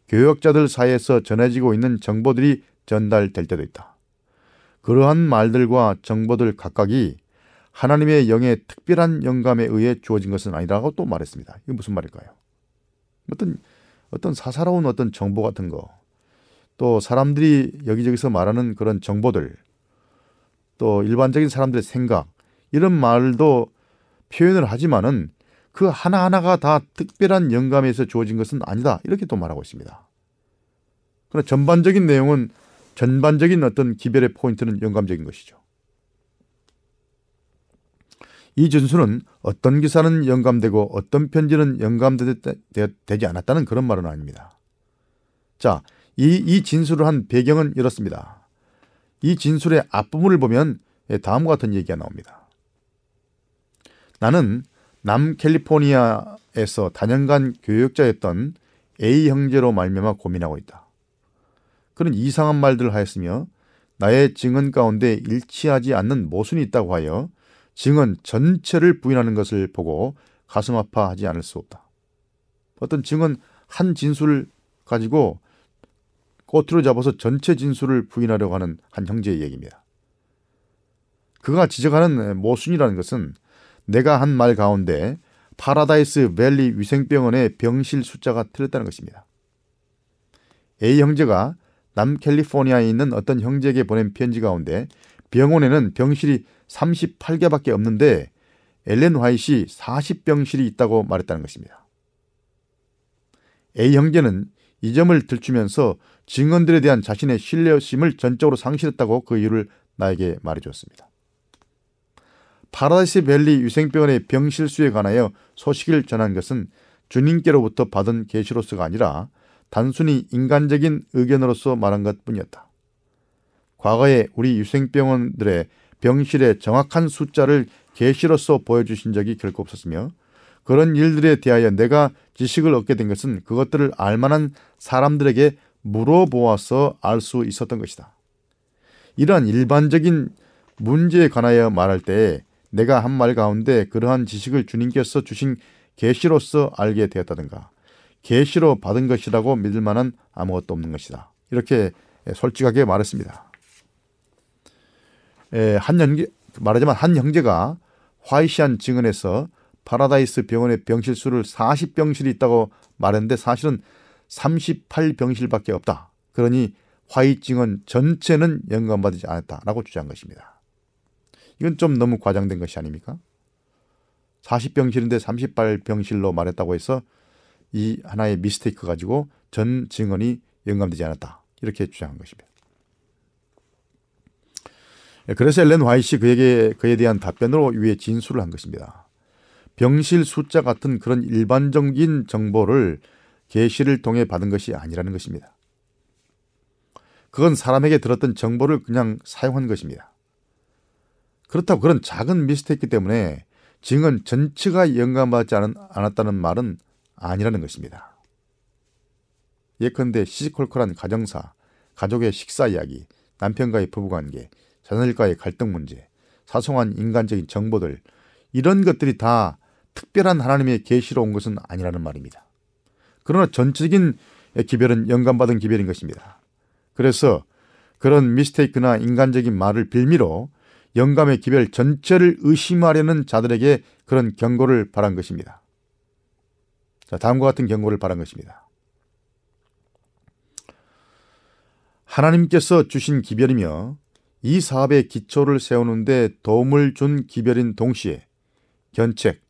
교역자들 사이에서 전해지고 있는 정보들이 전달될 때도 있다. 그러한 말들과 정보들 각각이 하나님의 영의 특별한 영감에 의해 주어진 것은 아니라고 또 말했습니다. 이게 무슨 말일까요? 어떤 어떤 사사로운 어떤 정보 같은 거, 또 사람들이 여기저기서 말하는 그런 정보들, 또 일반적인 사람들의 생각 이런 말도 표현을 하지만은 그 하나하나가 다 특별한 영감에서 주어진 것은 아니다. 이렇게 또 말하고 있습니다. 그러나 전반적인 내용은 전반적인 어떤 기별의 포인트는 영감적인 것이죠. 이 전수는 어떤 기사는 영감되고 어떤 편지는 영감되지 않았다는 그런 말은 아닙니다. 자, 이, 이 진술을 한 배경은 이렇습니다. 이 진술의 앞부분을 보면 다음과 같은 얘기가 나옵니다. 나는 남캘리포니아에서 다년간 교역자였던 A 형제로 말미암아 고민하고 있다. 그런 이상한 말들을 하였으며 나의 증언 가운데 일치하지 않는 모순이 있다고 하여 증언 전체를 부인하는 것을 보고 가슴 아파하지 않을 수 없다. 어떤 증언 한 진술을 가지고 꼬투로 잡아서 전체 진술을 부인하려고 하는 한 형제의 얘기입니다. 그가 지적하는 모순이라는 것은 내가 한 말 가운데 파라다이스 밸리 위생병원의 병실 숫자가 틀렸다는 것입니다. A 형제가 남 캘리포니아에 있는 어떤 형제에게 보낸 편지 가운데 병원에는 병실이 38개밖에 없는데 엘렌 화잇이 40병실이 있다고 말했다는 것입니다. A 형제는 이 점을 들추면서 증언들에 대한 자신의 신뢰심을 전적으로 상실했다고 그 이유를 나에게 말해주었습니다. 파라다이스 밸리 위생병원의 병실수에 관하여 소식을 전한 것은 주님께로부터 받은 계시로서가 아니라 단순히 인간적인 의견으로서 말한 것 뿐이었다. 과거에 우리 위생병원들의 병실의 정확한 숫자를 계시로서 보여주신 적이 결코 없었으며 그런 일들에 대하여 내가 지식을 얻게 된 것은 그것들을 알만한 사람들에게 물어보아서 알 수 있었던 것이다. 이러한 일반적인 문제에 관하여 말할 때 내가 한 말 가운데 그러한 지식을 주님께서 주신 계시로서 알게 되었다든가 계시로 받은 것이라고 믿을 만한 아무것도 없는 것이다. 이렇게 솔직하게 말했습니다. 한 형제 말하자면 한 형제가 화잇이 한 증언에서 파라다이스 병원의 병실 수를 40병실이 있다고 말했는데 사실은 38병실밖에 없다. 그러니 화이 증언 전체는 영감받지 않았다라고 주장한 것입니다. 이건 좀 너무 과장된 것이 아닙니까? 40병실인데 38병실로 말했다고 해서 이 하나의 미스테이크 가지고 전 증언이 영감되지 않았다. 이렇게 주장한 것입니다. 예, 그래서 엘렌 화이시 그에게 그에 대한 답변으로 위에 진술을 한 것입니다. 병실 숫자 같은 그런 일반적인 정보를 계시를 통해 받은 것이 아니라는 것입니다. 그건 사람에게 들었던 정보를 그냥 사용한 것입니다. 그렇다고 그런 작은 미스테이크 때문에 증언 전체가 영감받지 않았다는 말은 아니라는 것입니다. 예컨대 시시콜콜한 가정사, 가족의 식사 이야기, 남편과의 부부관계, 자녀들과의 갈등 문제, 사소한 인간적인 정보들 이런 것들이 다 특별한 하나님의 계시로 온 것은 아니라는 말입니다. 그러나 전적인 기별은 영감받은 기별인 것입니다. 그래서 그런 미스테이크나 인간적인 말을 빌미로 영감의 기별 전체를 의심하려는 자들에게 그런 경고를 바란 것입니다. 자, 다음과 같은 경고를 바란 것입니다. 하나님께서 주신 기별이며 이 사업의 기초를 세우는데 도움을 준 기별인 동시에 견책,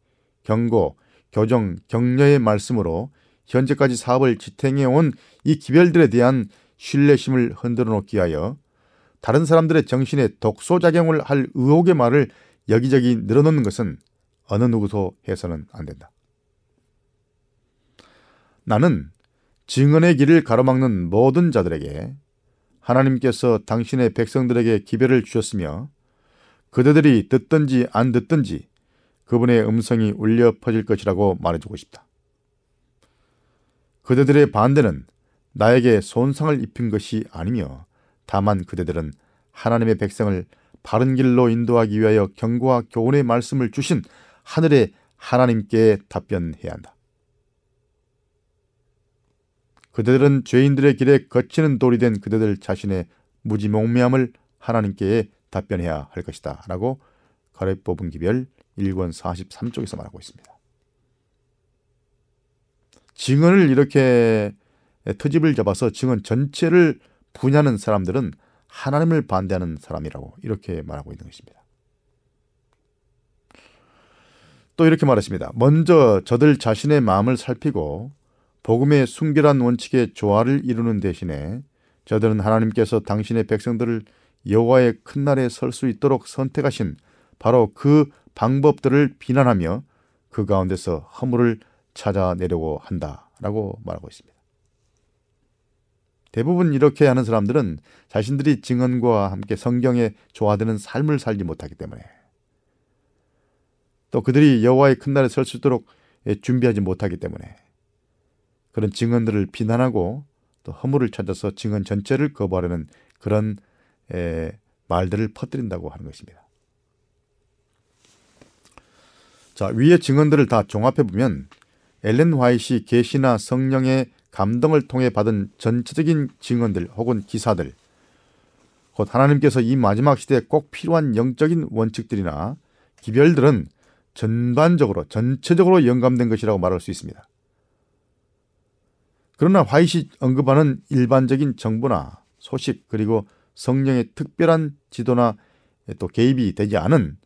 경고, 교정, 격려의 말씀으로 현재까지 사업을 지탱해 온 이 기별들에 대한 신뢰심을 흔들어 놓기 위하여 다른 사람들의 정신에 독소작용을 할 의혹의 말을 여기저기 늘어놓는 것은 어느 누구도 해서는 안 된다. 나는 증언의 길을 가로막는 모든 자들에게 하나님께서 당신의 백성들에게 기별을 주셨으며 그대들이 듣든지 안 듣든지 그분의 음성이 울려 퍼질 것이라고 말해주고 싶다. 그대들의 반대는 나에게 손상을 입힌 것이 아니며 다만 그대들은 하나님의 백성을 바른 길로 인도하기 위하여 경고와 교훈의 말씀을 주신 하늘의 하나님께 답변해야 한다. 그대들은 죄인들의 길에 거치는 돌이 된 그대들 자신의 무지몽매함을 하나님께 답변해야 할 것이다. 라고 가래 뽑은 기별 1권 43쪽에서 말하고 있습니다. 증언을 이렇게 트집을 잡아서 증언 전체를 분야하는 사람들은 하나님을 반대하는 사람이라고 이렇게 말하고 있는 것입니다. 또 이렇게 말했습니다. 먼저 저들 자신의 마음을 살피고 복음의 순결한 원칙에 조화를 이루는 대신에 저들은 하나님께서 당신의 백성들을 여호와의 큰 날에 설 수 있도록 선택하신 바로 그 방법들을 비난하며 그 가운데서 허물을 찾아내려고 한다라고 말하고 있습니다. 대부분 이렇게 하는 사람들은 자신들이 증언과 함께 성경에 조화되는 삶을 살지 못하기 때문에 또 그들이 여호와의 큰 날에 설 수 있도록 준비하지 못하기 때문에 그런 증언들을 비난하고 또 허물을 찾아서 증언 전체를 거부하려는 그런 에, 말들을 퍼뜨린다고 하는 것입니다. 자, 위의 증언들을 다 종합해 보면 엘렌 화이시 계시나 성령의 감동을 통해 받은 전체적인 증언들 혹은 기사들 곧 하나님께서 이 마지막 시대에 꼭 필요한 영적인 원칙들이나 기별들은 전반적으로 전체적으로 영감된 것이라고 말할 수 있습니다. 그러나 화이시 언급하는 일반적인 정보나 소식 그리고 성령의 특별한 지도나 또 개입이 되지 않은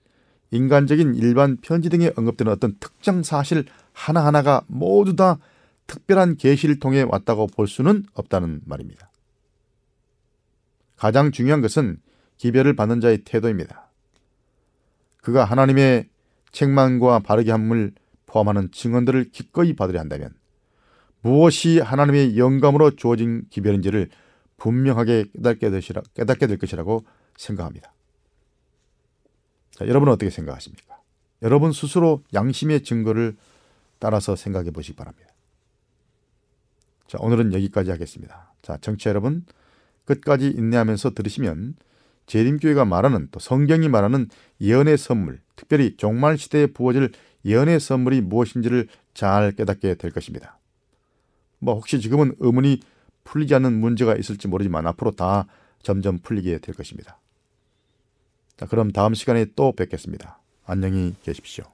인간적인 일반 편지 등에 언급되는 어떤 특정 사실 하나하나가 모두 다 특별한 계시를 통해 왔다고 볼 수는 없다는 말입니다. 가장 중요한 것은 기별을 받는 자의 태도입니다. 그가 하나님의 책망과 바르게 함을 포함하는 증언들을 기꺼이 받으려 한다면 무엇이 하나님의 영감으로 주어진 기별인지를 분명하게 깨닫게, 되시라, 깨닫게 될 것이라고 생각합니다. 자, 여러분은 어떻게 생각하십니까? 여러분 스스로 양심의 증거를 따라서 생각해 보시기 바랍니다. 자, 오늘은 여기까지 하겠습니다. 자, 정치 여러분 끝까지 인내하면서 들으시면 재림교회가 말하는 또 성경이 말하는 예언의 선물, 특별히 종말 시대에 부어질 예언의 선물이 무엇인지를 잘 깨닫게 될 것입니다. 뭐 혹시 지금은 의문이 풀리지 않는 문제가 있을지 모르지만 앞으로 다 점점 풀리게 될 것입니다. 자, 그럼 다음 시간에 또 뵙겠습니다. 안녕히 계십시오.